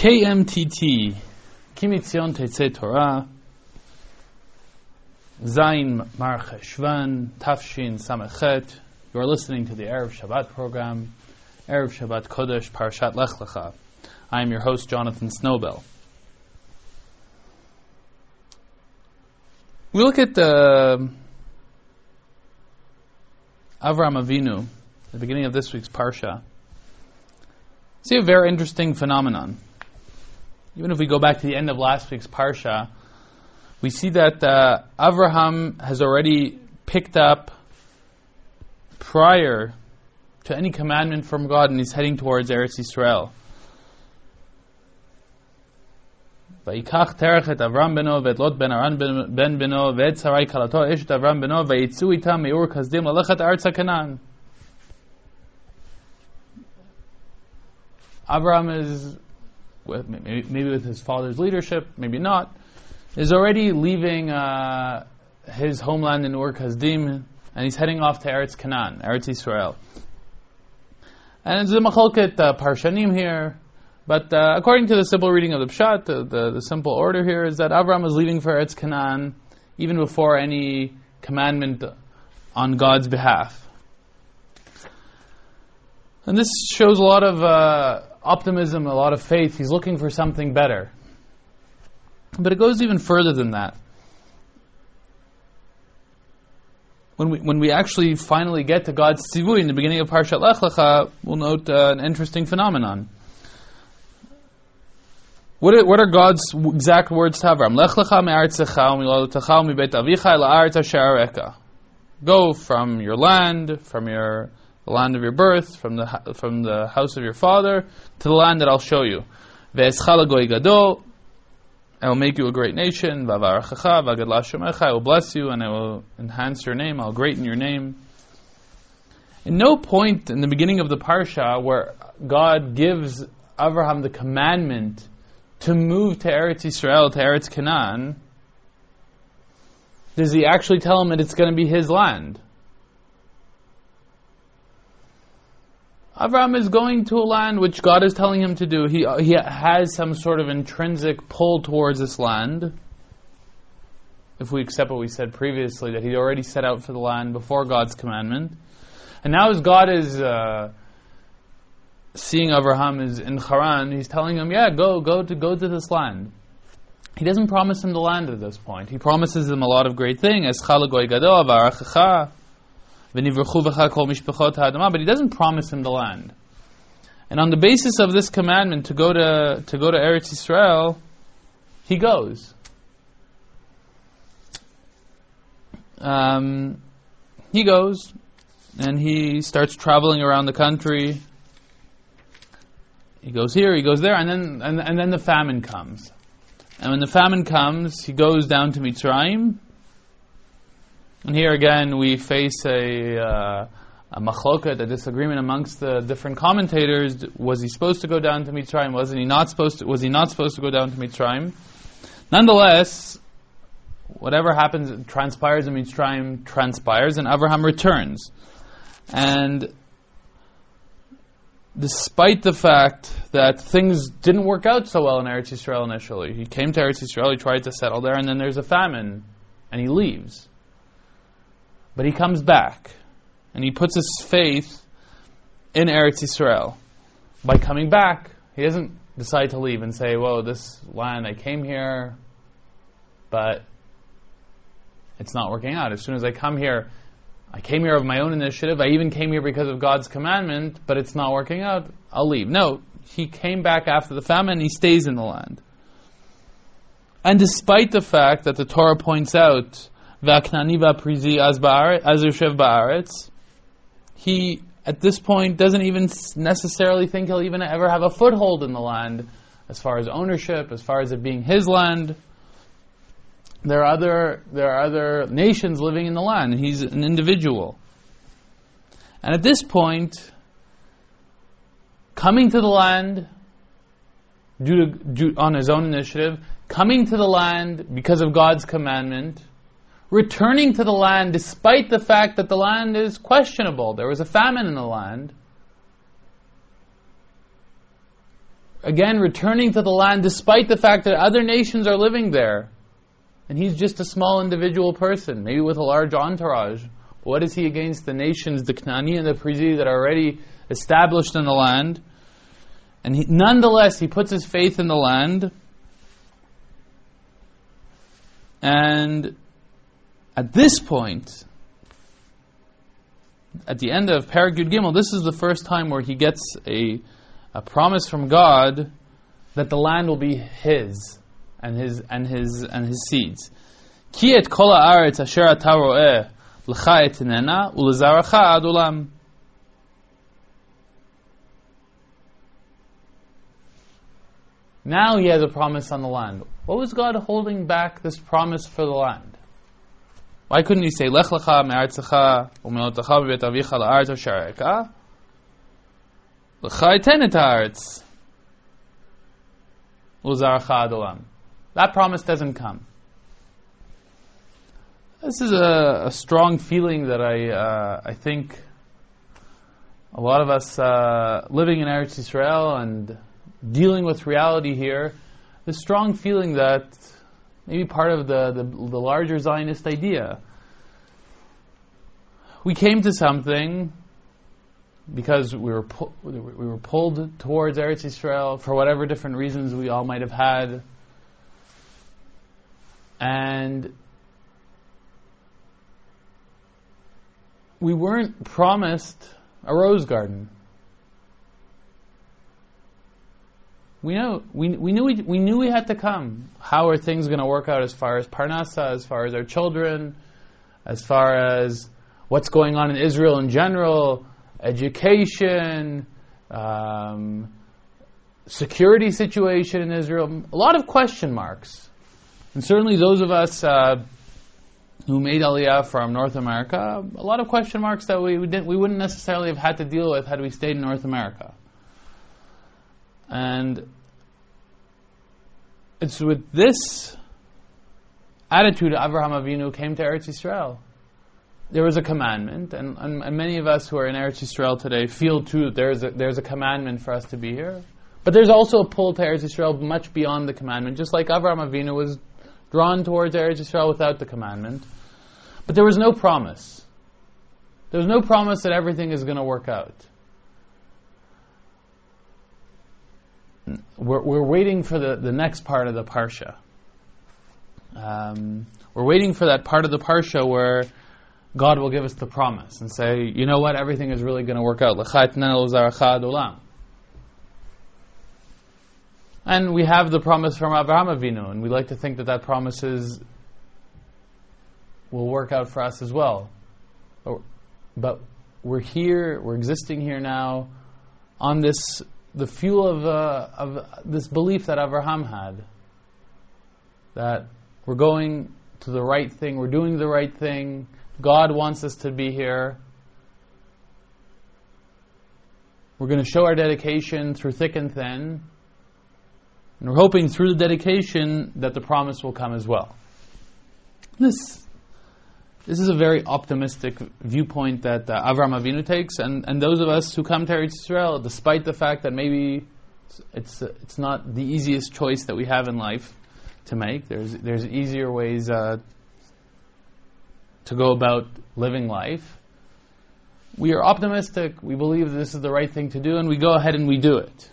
KMTT, Kimitzion Tetzei Torah, Zayin Marche Shvan, Tafshin Samachet. You are listening to the Erev Shabbat program, Erev Shabbat Kodesh, Parashat Lech Lecha. I am your host, Jonathan Snowbell. We look at the Avram Avinu, the beginning of this week's Parsha. See a very interesting phenomenon. Even if we go back to the end of last week's Parsha, we see that uh, Avraham has already picked up prior to any commandment from God and he's heading towards Eretz Yisrael. ויקח תרח את אברהם בנו ואת לוט בן הרן בן בנו ואת שרי כלתו אשת אברהם בנו ויצאו איתם מאור כסדים ללכת Abraham is maybe with his father's leadership, maybe not, is already leaving uh, his homeland in Ur Kasdim and he's heading off to Eretz Canaan, Eretz Israel. And it's a macholket uh, parshanim here, but uh, according to the simple reading of the Pshat, the, the, the, simple order here is that Abraham is leaving for Eretz Canaan even before any commandment on God's behalf. And this shows a lot of uh, optimism, a lot of faith. He's looking for something better. But it goes even further than that. When we, when we actually finally get to God's tzivui in the beginning of Parshat Lech Lecha, we'll note uh, an interesting phenomenon. What are, what are God's exact words to Avram? Lech lecha me'artzecha u'milodotecha u'mibet avicha la'aretz asher Go from your land, from your the land of your birth, from the from the house of your father, to the land that I'll show you. I will make you a great nation. I will bless you and I will enhance your name. I'll greaten your name. In no point in the beginning of the parsha where God gives Abraham the commandment to move to Eretz Israel, to Eretz Canaan, does he actually tell him that it's going to be his land? Avram is going to a land which God is telling him to do. He, he has some sort of intrinsic pull towards this land. If we accept what we said previously, that he already set out for the land before God's commandment. And now as God is uh, seeing Abraham is in Haran, he's telling him, yeah, go, go to, go to this land. He doesn't promise him the land at this point. He promises him a lot of great things. But he doesn't promise him the land. And on the basis of this commandment to go to to go to Eretz Israel, he goes. Um, he goes, and he starts traveling around the country. He goes here, he goes there, and then and, and then the famine comes. And when the famine comes, he goes down to Mitzrayim, and here again, we face a, uh, a machloket, a disagreement amongst the different commentators. Was he supposed to go down to Mitzrayim? Wasn't he not supposed to? Was he not supposed to go down to Mitzrayim? Nonetheless, whatever happens, transpires in Mitzrayim, transpires, and Abraham returns. And despite the fact that things didn't work out so well in Eretz Yisrael initially, he came to Eretz Yisrael, he tried to settle there, and then there's a famine, and he leaves. But he comes back and he puts his faith in Eretz Yisrael. By coming back, he doesn't decide to leave and say, Whoa, this land, I came here, but it's not working out. As soon as I come here, I came here of my own initiative. I even came here because of God's commandment, but it's not working out. I'll leave. No, he came back after the famine. He stays in the land. And despite the fact that the Torah points out V'aknani prizi as ba'aretz. He, at this point, doesn't even necessarily think he'll even ever have a foothold in the land as far as ownership, as far as it being his land. There are other, there are other nations living in the land. He's an individual. And at this point, coming to the land due to, due, on his own initiative, coming to the land because of God's commandment, returning to the land despite the fact that the land is questionable. There was a famine in the land. again returning to the land despite the fact that other nations are living there. And he's just a small individual person, maybe with a large entourage. What is he against the nations, the Knani and the Prizi that are already established in the land? And he, nonetheless, he puts his faith in the land. And at this point, at the end of Paragud Gimel, this is the first time where he gets a, a promise from God that the land will be his and his and his and his seeds. Ki et kol haaretz asher ata ro'eh l'cha ulezaracha ad olam. Now he has a promise on the land. What was God holding back this promise for the land? Why couldn't he say, Lech lecha me'artzecha u'me'otecha v'bet avicha la'aretz asher eka? L'cha eten et ha'aretz ulezaracha ad olam. That promise doesn't come. This is a, a strong feeling that I, uh, I think a lot of us uh, living in Eretz Israel and dealing with reality here, the strong feeling that maybe part of the, the, the larger Zionist idea. We came to something because we were pu- we were pulled towards Eretz Israel for whatever different reasons we all might have had, and we weren't promised a rose garden. We know we, we knew we, we knew we had to come. How are things going to work out as far as Parnasa, as far as our children, as far as what's going on in Israel in general, education, um, security situation in Israel, a lot of question marks. And certainly those of us uh, who made Aliyah from North America, a lot of question marks that we, we, didn't, we wouldn't necessarily have had to deal with had we stayed in North America. And it's with this attitude Abraham Avinu came to Eretz Yisrael. There was a commandment, and, and, many of us who are in Eretz Yisrael today feel too that there's a, there's a commandment for us to be here. But there's also a pull to Eretz Yisrael much beyond the commandment, just like Abraham Avinu was drawn towards Eretz Yisrael without the commandment. But there was no promise. There was no promise that everything is going to work out. We're, we're waiting for the, the next part of the Parsha. Um, we're waiting for that part of the Parsha where God will give us the promise and say, you know what, everything is really going to work out. And we have the promise from Abraham Avinu, and we like to think that that promise is, will work out for us as well. But we're here, we're existing here now on this the fuel of, uh, of this belief that Abraham had that we're going to the right thing, we're doing the right thing, God wants us to be here. We're going to show our dedication through thick and thin. And we're hoping through the dedication that the promise will come as well. This this is a very optimistic viewpoint that uh, Avram Avinu takes, and, and those of us who come to Eretz Israel, despite the fact that maybe it's, it's not the easiest choice that we have in life to make, there's, there's easier ways uh, to go about living life. We are optimistic, we believe this is the right thing to do, and we go ahead and we do it.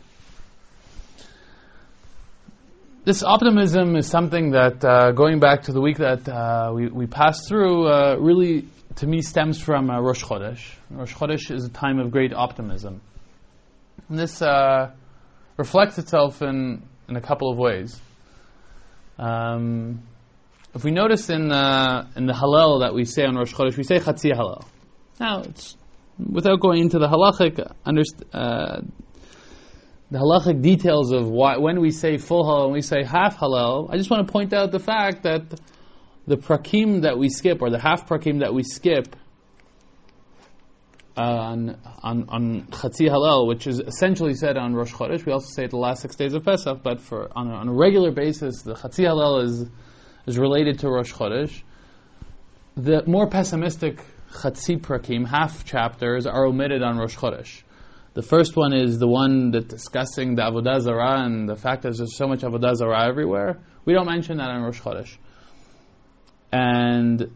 This optimism is something that, uh, going back to the week that uh, we, we passed through, uh, really, to me, stems from uh, Rosh Chodesh. Rosh Chodesh is a time of great optimism. And this uh, reflects itself in, in a couple of ways. Um, if we notice in the, in the Hallel that we say on Rosh Chodesh, we say Chatzi Hallel. Now, without going into the halachic underst- uh, the halachic details of why, when we say full hallel and we say half hallel, I just want to point out the fact that the prakim that we skip, or the half prakim that we skip on, on, on Chatzi Hallel, which is essentially said on Rosh Chodesh, we also say it the last six days of Pesach, but for on a, on a regular basis, the Chatzi Hallel is, is related to Rosh Chodesh. The more pessimistic Chatzi prakim, half chapters, are omitted on Rosh Chodesh The first one is the one that discussing the Avodah Zarah and the fact that there's so much Avodah Zarah everywhere. We don't mention that in Rosh Chodesh. And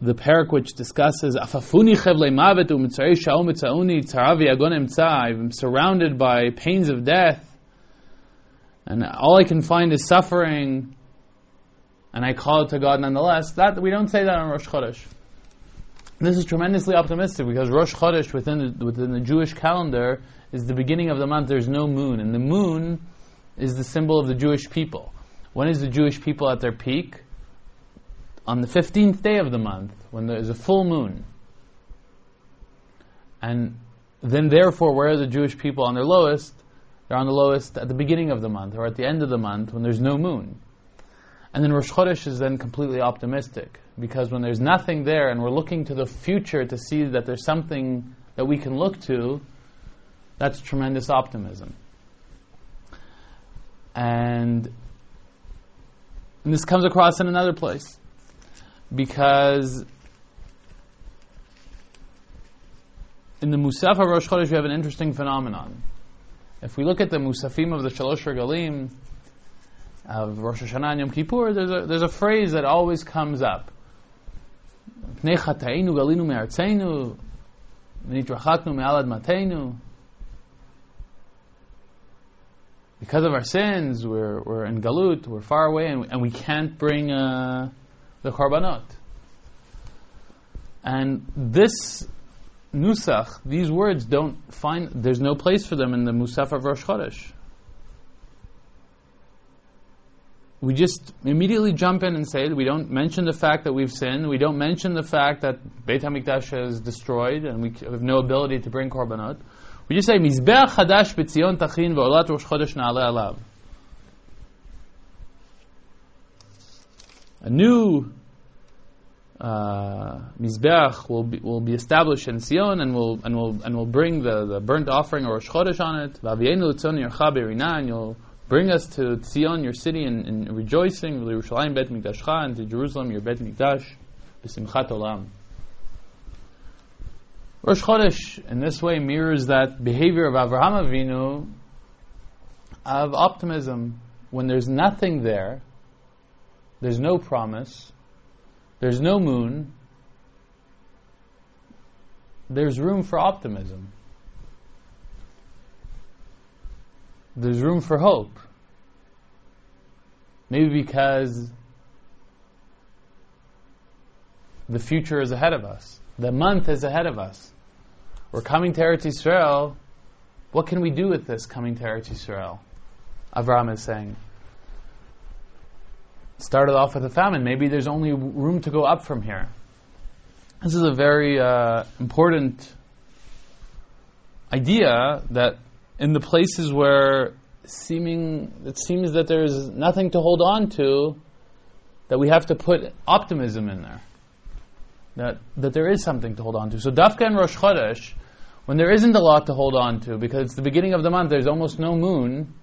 the parak which discusses Afafuni chevle mavet u'mitzarei sha'o mitzauni tzaravi agon I'm surrounded by pains of death, and all I can find is suffering, and I call it to God nonetheless. That we don't say that on Rosh Chodesh. This is tremendously optimistic because Rosh Chodesh within the, within the Jewish calendar is the beginning of the month. There's no moon, and the moon is the symbol of the Jewish people. When is the Jewish people at their peak? on the 15th day of the month, when there is a full moon. And then, therefore, where are the Jewish people on their lowest? They're on the lowest at the beginning of the month or at the end of the month when there's no moon. And then Rosh Chodesh is then completely optimistic because when there's nothing there and we're looking to the future to see that there's something that we can look to, that's tremendous optimism. And, and this comes across in another place because in the Musaf of Rosh Chodesh we have an interesting phenomenon. If we look at the Musafim of the Shalosh Regalim of Rosh Hashanah and Yom Kippur, there's a, there's a phrase that always comes up. Because of our sins, we're, we're in Galut, we're far away, and, and we can't bring uh, the korbanot. And this nusach, these words don't find, there's no place for them in the Musaf of Rosh Chodesh. We just immediately jump in and say it. we don't mention the fact that we've sinned. We don't mention the fact that Beit Hamikdash is destroyed and we have no ability to bring korbanot. We just say Mizbeach Hadash B'Tzion Tachin V'Olat Rosh Chodesh Na'ale Alav. A new uh, mizbeach will be, will be established in Sion and will and will and will bring the, the burnt offering or Rosh Chodesh on it. And you'll bring us to Sion, your city, in, in rejoicing. Yerushalayim bet mikdashcha and to Jerusalem, your bet mikdash, b'simchat olam. Rosh Chodesh in this way mirrors that behavior of Avraham Avinu of optimism. When there's nothing there, there's no promise there's no moon, there's room for optimism. There's room for hope. Maybe because the future is ahead of us. The month is ahead of us. We're coming to Eretz Yisrael. What can we do with this coming to Eretz Yisrael? Avram is saying started off with a famine. Maybe there's only room to go up from here. This is a very uh, important idea that in the places where seeming it seems that there's nothing to hold on to, that we have to put optimism in there. That that there is something to hold on to. So Dafka and Rosh Chodesh, when there isn't a lot to hold on to, because it's the beginning of the month, there's almost no moon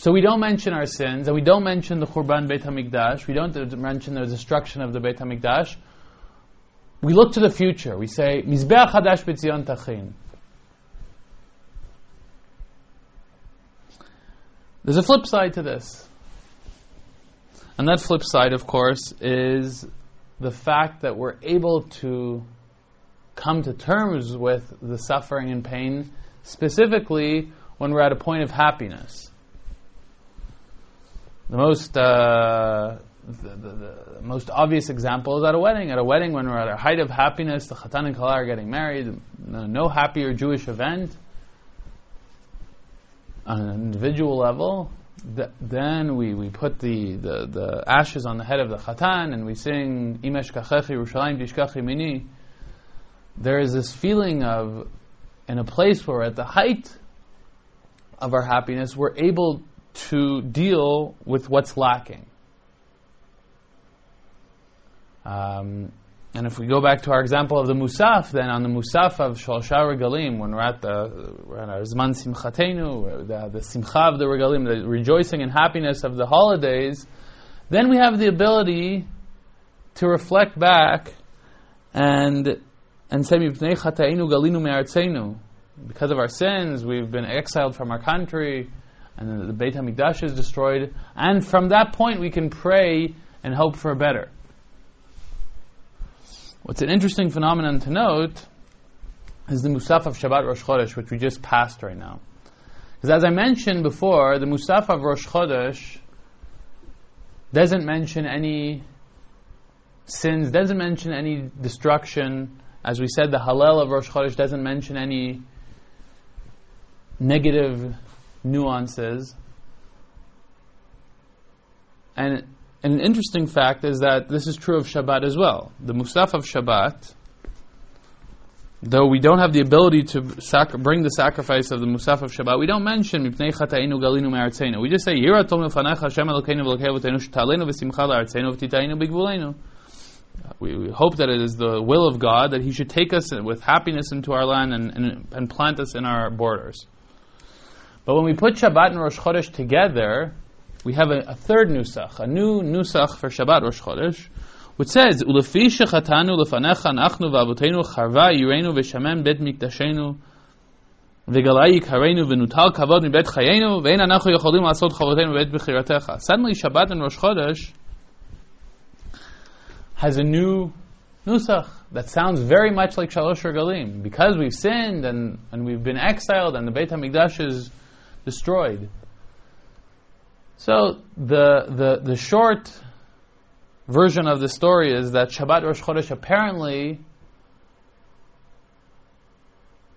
so we don't mention our sins, and we don't mention the Khurban Beit HaMikdash, we don't mention the destruction of the Beit HaMikdash. We look to the future. We say, Mizbeach Hadash B'Tzion Tachin. There's a flip side to this. And that flip side, of course, is the fact that we're able to come to terms with the suffering and pain, specifically when we're at a point of happiness. The most uh, the, the, the, most obvious example is at a wedding. At a wedding, when we're at a height of happiness, the chatan and kala are getting married. No happier Jewish event on an individual level. Th- then we, we put the, the, the ashes on the head of the chatan and we sing Imesh Mini. There is this feeling of, in a place where at the height of our happiness, we're able to deal with what's lacking. Um, and if we go back to our example of the Musaf, then on the Musaf of Shalsha Regalim, when we're at the we're at our Zman Simchatenu, the, the Simcha of the Regalim, the rejoicing and happiness of the holidays, then we have the ability to reflect back and and say, Galinu because of our sins, we've been exiled from our country, and the Beit HaMikdash is destroyed. And from that point, we can pray and hope for better. What's an interesting phenomenon to note is the Musaf of Shabbat Rosh Chodesh, which we just passed right now. Because as I mentioned before, the Musaf of Rosh Chodesh doesn't mention any sins, doesn't mention any destruction. As we said, the Hallel of Rosh Chodesh doesn't mention any negative nuances. And an interesting fact is that this is true of Shabbat as well. The Musaf of Shabbat, though we don't have the ability to sac- bring the sacrifice of the Musaf of Shabbat, we don't mention Galinu. We just say, Hashem. We, we hope that it is the will of God that He should take us with happiness into our land and, and, and plant us in our borders. But when we put Shabbat and Rosh Chodesh together, we have a, a third nusach, a new nusach for Shabbat Rosh Chodesh, which says, "Ulefi shechatanu lefanecha nachnu v'avotenu charva yirenu v'shamem bet mikdashenu v'galai yikarenu v'nutal kavod mibet chayenu v'ein anachu yicholim asod chavotenu bet b'chiratecha." Suddenly, Shabbat and Rosh Chodesh has a new nusach that sounds very much like Shalosh Regalim because we've sinned and, and we've been exiled and the Beit Hamikdash is destroyed. So the, the, the short version of the story is that Shabbat Rosh Chodesh apparently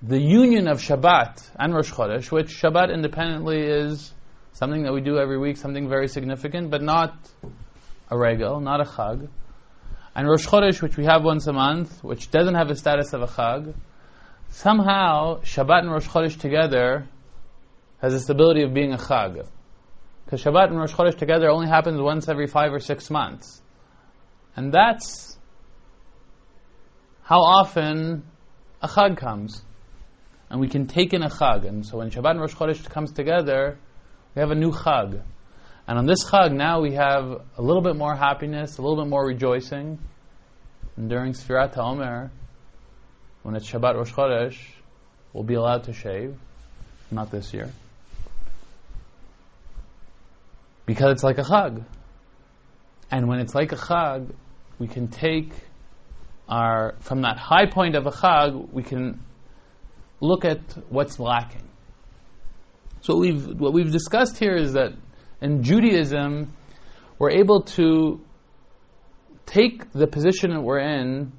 the union of Shabbat and Rosh Chodesh, which Shabbat independently is something that we do every week, something very significant, but not a regal, not a chag. And Rosh Chodesh, which we have once a month, which doesn't have the status of a chag, somehow Shabbat and Rosh Chodesh together has the stability of being a chag. Because Shabbat and Rosh Chodesh together only happens once every five or six months. And that's how often a chag comes. And we can take in a chag. And so when Shabbat and Rosh Chodesh comes together, we have a new chag. And on this chag now we have a little bit more happiness, a little bit more rejoicing. And during Sfirat HaOmer, when it's Shabbat Rosh Chodesh, we'll be allowed to shave. Not this year. Because it's like a chag. And when it's like a chag, we can take our, from that high point of a chag, we can look at what's lacking. So what we've, what we've discussed here is that in Judaism, we're able to take the position that we're in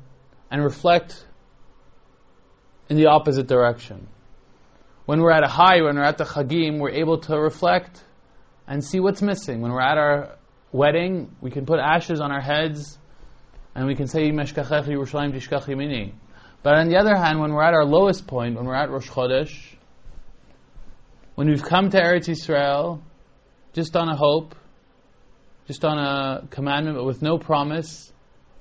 and reflect in the opposite direction. When we're at a high, when we're at the chagim, we're able to reflect and see what's missing. When we're at our wedding, we can put ashes on our heads and we can say, Yerushalayim. But on the other hand, when we're at our lowest point, when we're at Rosh Chodesh, when we've come to Eretz Yisrael, just on a hope, just on a commandment, but with no promise,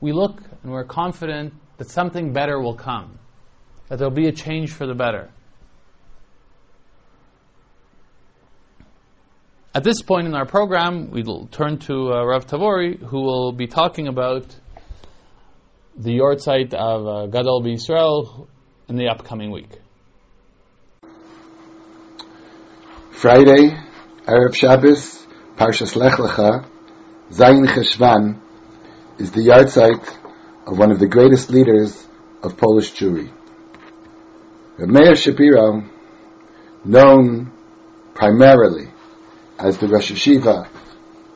we look and we're confident that something better will come, that there'll be a change for the better. At this point in our program, we'll turn to uh, Rav Tavori, who will be talking about the yahrzeit of uh, Gadol B'Yisrael in the upcoming week. Friday, Erev Shabbos, Parshas Lech Lecha, Zayin Cheshvan, is the yahrzeit of one of the greatest leaders of Polish Jewry. Meir Shapiro, known primarily as the Rosh HaYeshiva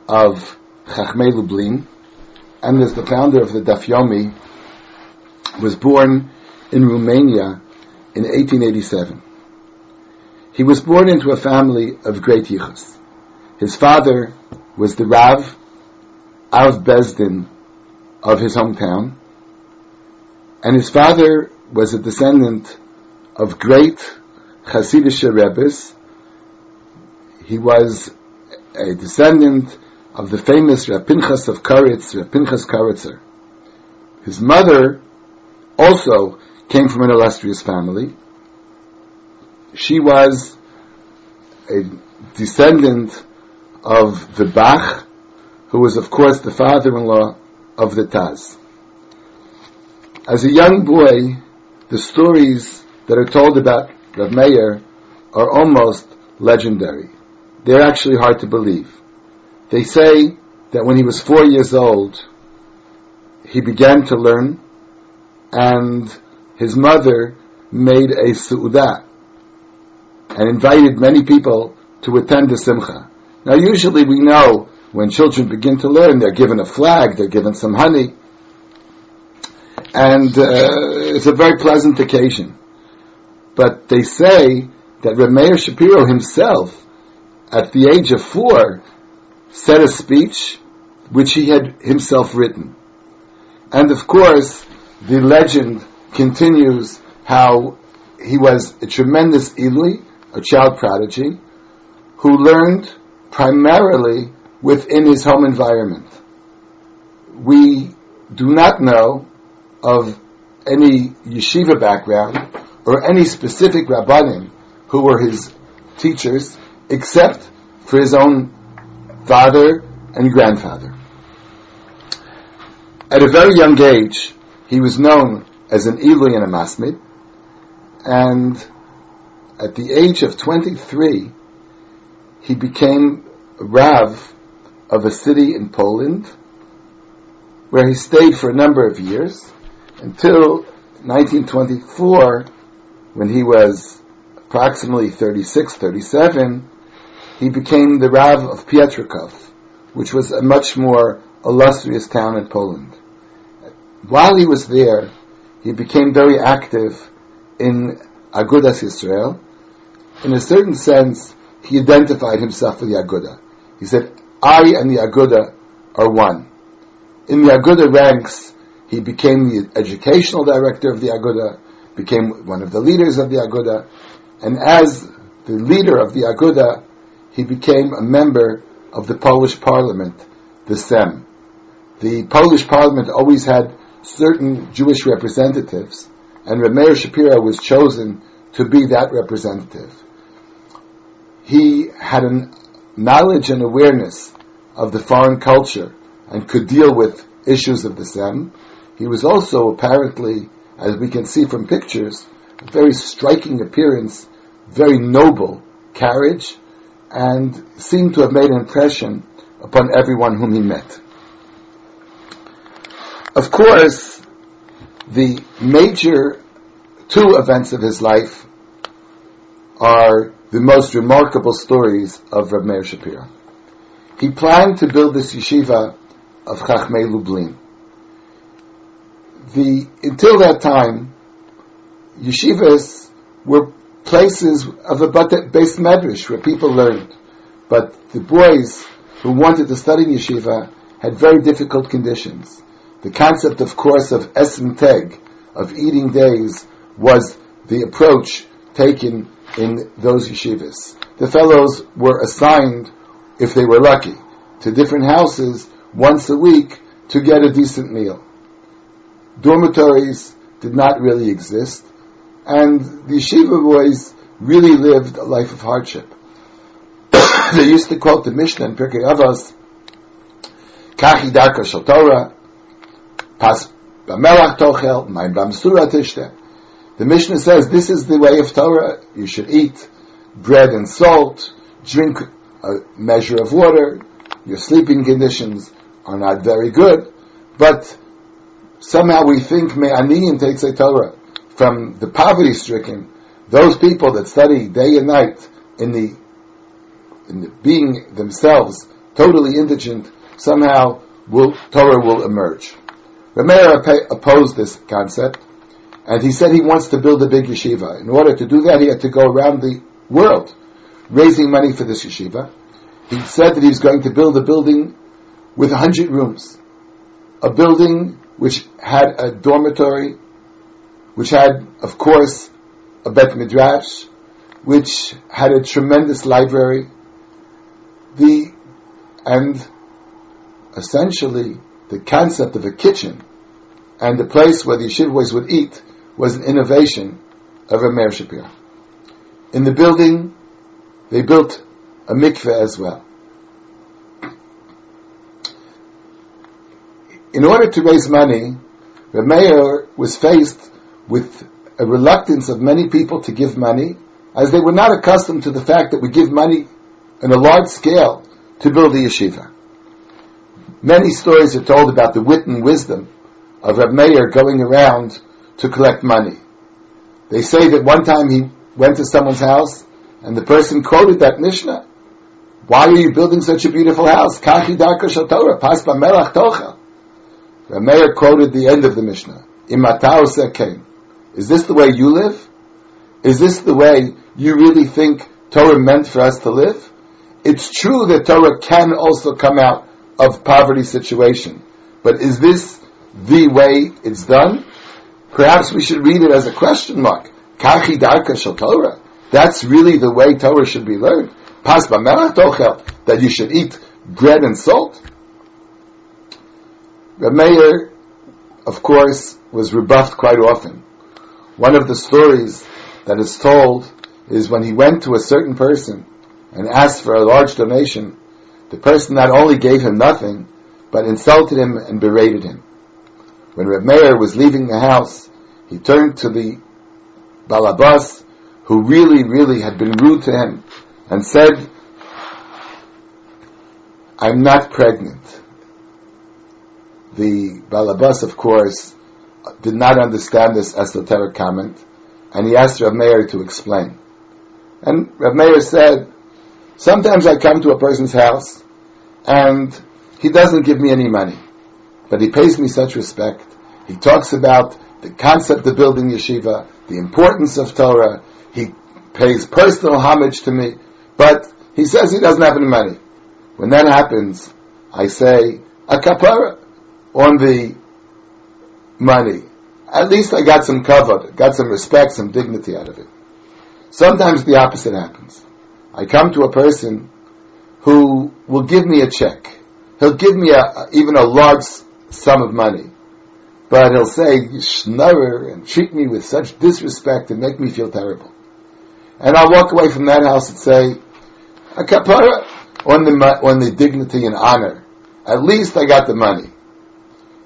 of Chachmei Lublin, and as the founder of the Daf Yomi, was born in Romania in 1887. He was born into a family of great yichus. His father was the Rav of Besdin of his hometown, and his father was a descendant of great Hasidic Rebbe's. He was a descendant of the famous Reb Pinchas of Karitz, Reb Pinchas Karitzer. His mother also came from an illustrious family. She was a descendant of the Bach, who was of course the father-in-law of the Taz. As a young boy, the stories that are told about Rav Meir, are almost legendary. They're actually hard to believe. They say that when he was four years old, he began to learn, and his mother made a su'udah and invited many people to attend the simcha. Now usually we know when children begin to learn, they're given a flag, they're given some honey, and uh, it's a very pleasant occasion. But they say that Rameir Shapiro himself, at the age of four, said a speech which he had himself written. And of course, the legend continues how he was a tremendous Ilui, a child prodigy, who learned primarily within his home environment. We do not know of any yeshiva background or any specific rabbanim who were his teachers, except for his own father and grandfather. At a very young age, he was known as an Ilui and a Masmid, and at the age of 23, he became Rav of a city in Poland, where he stayed for a number of years, until 1924, when he was approximately 36, 37, he became the Rav of Piotrkow, which was a much more illustrious town in Poland. While he was there, he became very active in Agudas Israel. In a certain sense, he identified himself with the Aguda. He said, I and the Aguda are one. In the Aguda ranks, he became the educational director of the Aguda, became one of the leaders of the Aguda, and as the leader of the Aguda, he became a member of the Polish parliament, the Sejm. The Polish parliament always had certain Jewish representatives, and Rameir Shapiro was chosen to be that representative. He had a knowledge and awareness of the foreign culture and could deal with issues of the Sejm. He was also apparently, as we can see from pictures, a very striking appearance, very noble carriage, and seemed to have made an impression upon everyone whom he met. Of course, the major two events of his life are the most remarkable stories of Reb Meir Shapiro. He planned to build this yeshiva of Chachmei Lublin the until that time, yeshivas were places of a beis medrash where people learned, but the boys who wanted to study in yeshiva had very difficult conditions. The concept, of course, of essen teg, of eating days, was the approach taken in those yeshivas. The fellows were assigned, if they were lucky, to different houses once a week to get a decent meal dormitories did not really exist, and the yeshiva boys really lived a life of hardship. they used to quote the Mishnah in Pirkei Avos, Kachi darka shel Torah, pas b'melach tochel. The Mishnah says this is the way of Torah. You should eat bread and salt, drink a measure of water. Your sleeping conditions are not very good, but somehow we think me'aniyin takes a Torah from the poverty stricken, those people that study day and night in the, in the being themselves totally indigent, somehow will, Torah will emerge. Rameir opposed this concept, and he said he wants to build a big yeshiva. In order to do that, he had to go around the world raising money for this yeshiva. He said that he's going to build a building with a hundred rooms, a building which had a dormitory, which had, of course, a Bet Midrash, which had a tremendous library, the, and essentially the concept of a kitchen and the place where the yeshiva would eat was an innovation of Rameir Shapiro. In the building, they built a mikveh as well. in order to raise money, the mayor was faced with a reluctance of many people to give money as they were not accustomed to the fact that we give money on a large scale to build the yeshiva. Many stories are told about the wit and wisdom of Reb Meir going around to collect money. They say that one time he went to someone's house and the person quoted that Mishnah. Why are you building such a beautiful house? Kachi darka Torah, pas melach tochel. Reb Meir quoted the end of the Mishnah. Imatao seken. Is this the way you live? Is this the way you really think Torah meant for us to live? It's true that Torah can also come out of poverty situation. But is this the way it's done? Perhaps we should read it as a question mark. Kachi darka shel Torah. That's really the way Torah should be learned. Pas tochel. That you should eat bread and salt. The mayor, of course, was rebuffed quite often. One of the stories that is told is when he went to a certain person and asked for a large donation, the person not only gave him nothing, but insulted him and berated him. When Reb Meir was leaving the house, he turned to the Balabas, who really, really had been rude to him, and said, I'm not pregnant. The Balabas, of course, did not understand this esoteric comment, and he asked Reb Meir to explain. And Reb Meir said, Sometimes I come to a person's house and he doesn't give me any money, but he pays me such respect. He talks about the concept of building yeshiva, the importance of Torah. He pays personal homage to me, but he says he doesn't have any money. When that happens, I say a kapara on the money. At least I got some cover, got some respect, some dignity out of it. Sometimes the opposite happens. I come to a person who will give me a check. He'll give me a, even a large sum of money. But he'll say, schnurrer, and treat me with such disrespect and make me feel terrible. And I'll walk away from that house and say, a kapara on the, on the dignity and honor. At least I got the money.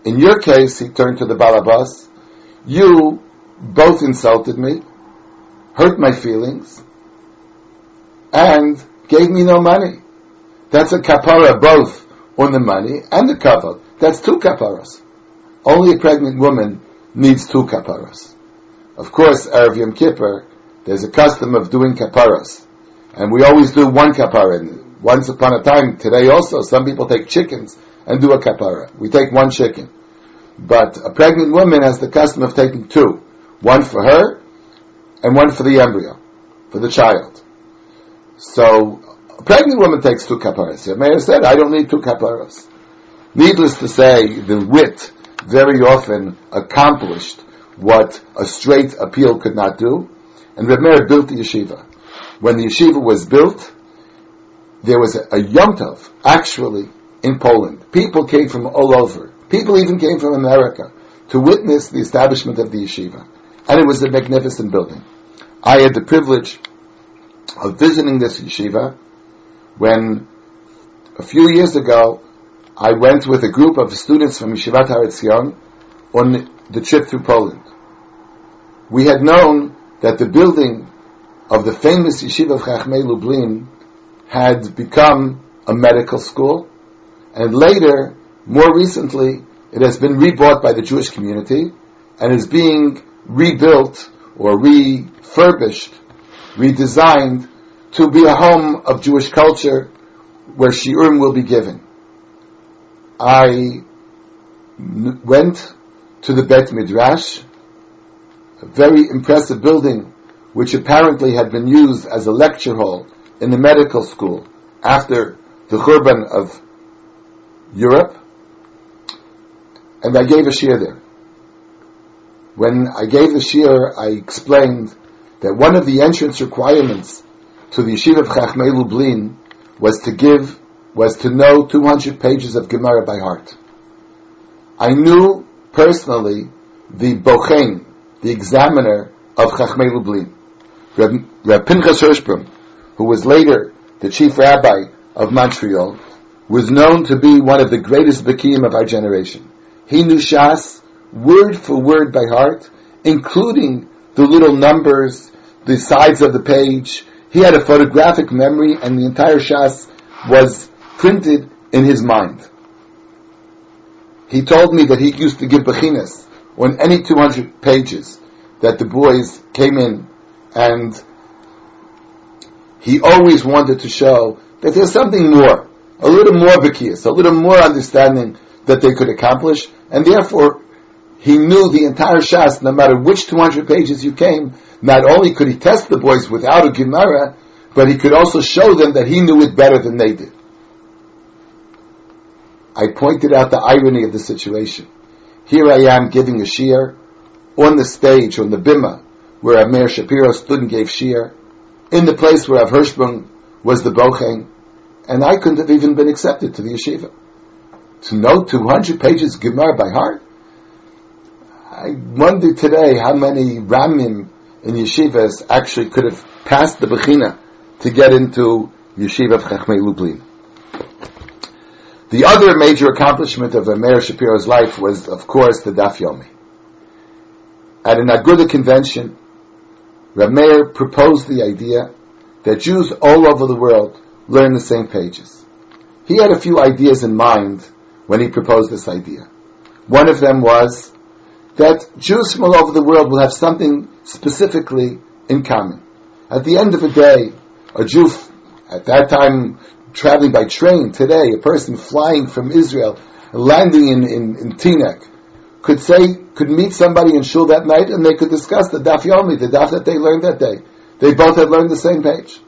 In your case, he turned to the balabas, you both insulted me, hurt my feelings, and gave me no money. That's a kapara both on the money and the kavod. That's two kaparas. Only a pregnant woman needs two kaparas. Of course, Erev Yom Kippur, there's a custom of doing kaparas. And we always do one kapara. Once upon a time, today also, some people take chickens and do a kapara. We take one chicken. But a pregnant woman has the custom of taking two. One for her and one for the embryo, for the child. So, a pregnant woman takes two kaparas. The mayor said, I don't need two kaparas. Needless to say, the wit very often accomplished what a straight appeal could not do. And Reb Meir built the yeshiva. When the yeshiva was built, there was a, a Yom Tov, actually, in Poland. People came from all over. People even came from America to witness the establishment of the yeshiva. And it was a magnificent building. I had the privilege of visiting this yeshiva when a few years ago I went with a group of students from Yeshivat Har Etzion on the trip through Poland. We had known that the building of the famous Yeshiva of Chachmei Lublin had become a medical school, and later, more recently, it has been rebought by the Jewish community and is being rebuilt or refurbished redesigned to be a home of Jewish culture where shiurim will be given. I went to the Bet Midrash, a very impressive building which apparently had been used as a lecture hall in the medical school after the Churban of Europe, and I gave a shiur there. When I gave the shiur, I explained that one of the entrance requirements to the yeshiva of Chachmei Lublin was to give, was to know 200 pages of Gemara by heart. I knew personally the Bochen, the examiner of Chachmei Lublin, Reb, Reb Pinchas Hirschprung, who was later the chief rabbi of Montreal, was known to be one of the greatest Bekim of our generation. He knew Shas word for word by heart, including the little numbers the sides of the page. He had a photographic memory, and the entire Shas was printed in his mind. He told me that he used to give bechinas on any 200 pages that the boys came in, and he always wanted to show that there's something more, a little more bekias, a little more understanding that they could accomplish, and therefore he knew the entire Shas, no matter which 200 pages you came, not only could he test the boys without a Gemara, but he could also show them that he knew it better than they did. I pointed out the irony of the situation. Here I am giving a shiur on the stage, on the bima, where Meir Shapiro stood and gave shiur, in the place where Av Hirschprung was the bocheng, and I couldn't have even been accepted to the yeshiva. To know 200 pages Gemara by heart? I wonder today how many Ramim in yeshivas actually could have passed the Bechina to get into Yeshiva of Chachmei Lublin. The other major accomplishment of Meir Shapiro's life was, of course, the Daf Yomi. At an Aguda convention, Rameir proposed the idea that Jews all over the world learn the same pages. He had a few ideas in mind when he proposed this idea. One of them was that Jews from all over the world will have something specifically in common. At the end of the day, a Jew at that time traveling by train, today, a person flying from Israel, landing in, in, in could say, could meet somebody in shul that night and they could discuss the daf yomi, the daf that they learned that day. They both had learned the same page.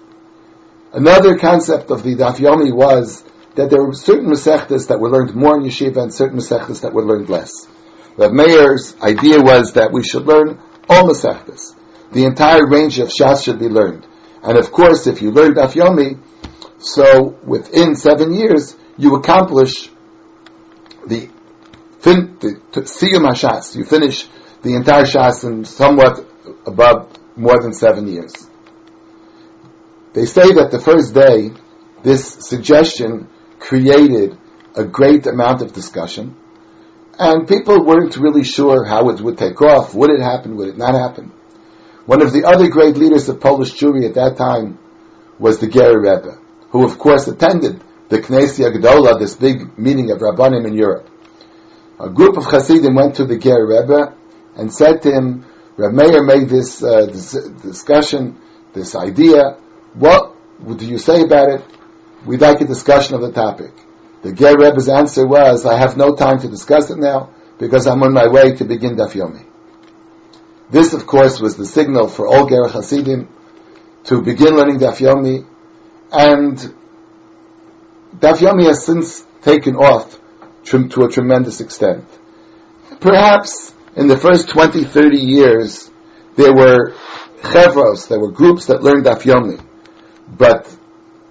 Another concept of the daf yomi was that there were certain mesechtas that were learned more in yeshiva and certain mesechtas that were learned less. Rav Meir's idea was that we should learn all mesechtas. The entire range of shas should be learned. And of course, if you learn daf yomi, so within seven years, you accomplish the fin, the siyum hashas. You finish the entire shas in somewhat above more than seven years. They say that the first day, this suggestion created a great amount of discussion, and people weren't really sure how it would take off. Would it happen? Would it not happen? One of the other great leaders of Polish Jewry at that time was the Ger Rebbe, who of course attended the Knesset Gdola, this big meeting of Rabbanim in Europe. A group of Hasidim went to the Ger Rebbe and said to him, Reb Meir made this, uh, this discussion, this idea. What do you say about it? We'd like a discussion of the topic. The Ger Rebbe's answer was, I have no time to discuss it now because I'm on my way to begin Daf Yomi. This, of course, was the signal for all Ger Hasidim to begin learning Daf Yomi, and Daf Yomi has since taken off to a tremendous extent. Perhaps in the first 20, 30 years, there were chevros, there were groups that learned Daf Yomi. But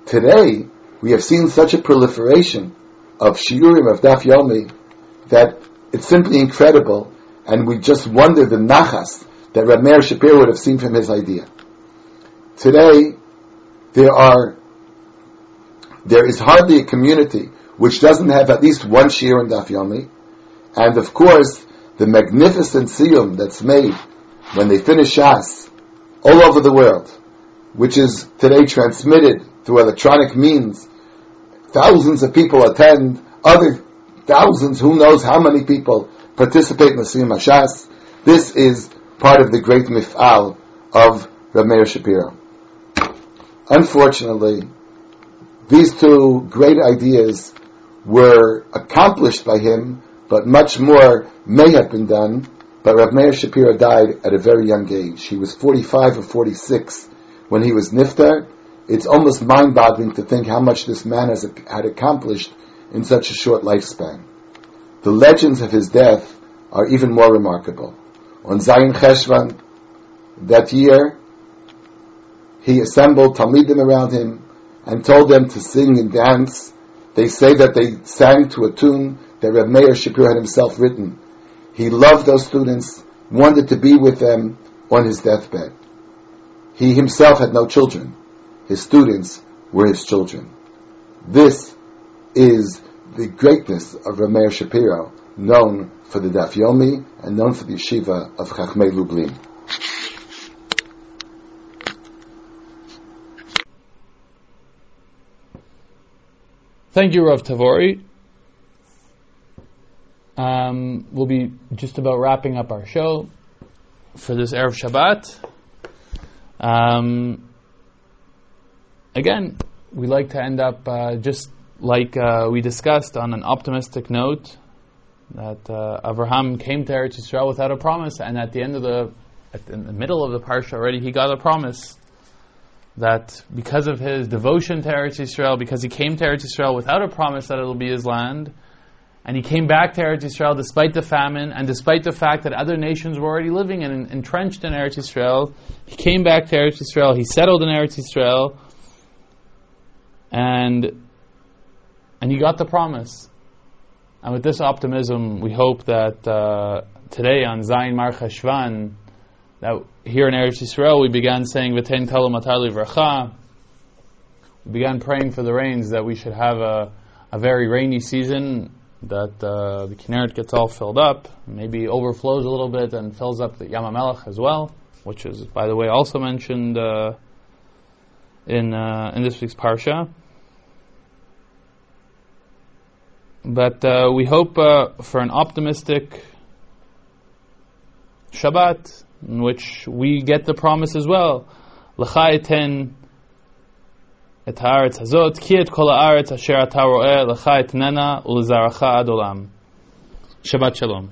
today, we have seen such a proliferation of shiurim of Daf Yomi that it's simply incredible, and we just wonder the nachas that Rab Meir Shapiro would have seen from his idea. Today, there are there is hardly a community which doesn't have at least one shiur in Daf Yomi, and of course, the magnificent siyum that's made when they finish Shas all over the world, which is today transmitted through electronic means Thousands of people attend, other thousands, who knows how many people participate in the Siyum Hashas. This is part of the great mif'al of Rav Meir Shapiro. Unfortunately, these two great ideas were accomplished by him, but much more may have been done. But Rav Meir Shapiro died at a very young age. He was 45 or 46 when he was niftar, it's almost mind-boggling to think how much this man has had accomplished in such a short lifespan. The legends of his death are even more remarkable. On Zayin Cheshvan, that year, he assembled Talmidim around him and told them to sing and dance. They say that they sang to a tune that Reb Meir Shapiro had himself written. He loved those students, wanted to be with them on his deathbed. He himself had no children his students were his children. This is the greatness of Rameir Shapiro, known for the Daf Yomi and known for the yeshiva of Chachmei Lublin. Thank you, Rav Tavori. Um, we'll be just about wrapping up our show for this Erev Shabbat. Um, again, we like to end up uh, just like uh, we discussed on an optimistic note that uh, Abraham came to Eretz Yisrael without a promise, and at the end of the, in the middle of the parsha already, he got a promise that because of his devotion to Eretz Yisrael, because he came to Eretz Yisrael without a promise that it'll be his land, and he came back to Eretz Yisrael despite the famine and despite the fact that other nations were already living and entrenched in Eretz Yisrael, he came back to Eretz Yisrael, he settled in Eretz Yisrael, and and he got the promise. And with this optimism, we hope that uh, today on Zayin Mar Cheshvan, that here in Eretz Yisrael, we began saying V'tein Tal U'Matar Livracha. We began praying for the rains that we should have a, a very rainy season, that uh, the Kinneret gets all filled up, maybe overflows a little bit and fills up the Yam HaMelech as well, which is, by the way, also mentioned uh, in uh, in this week's parsha. But uh, we hope uh, for an optimistic Shabbat in which we get the promise as well. L'chaiten et haaretz hazot, ki et kol haaretz asher ro'eh, ulzaracha adolam. Shabbat shalom.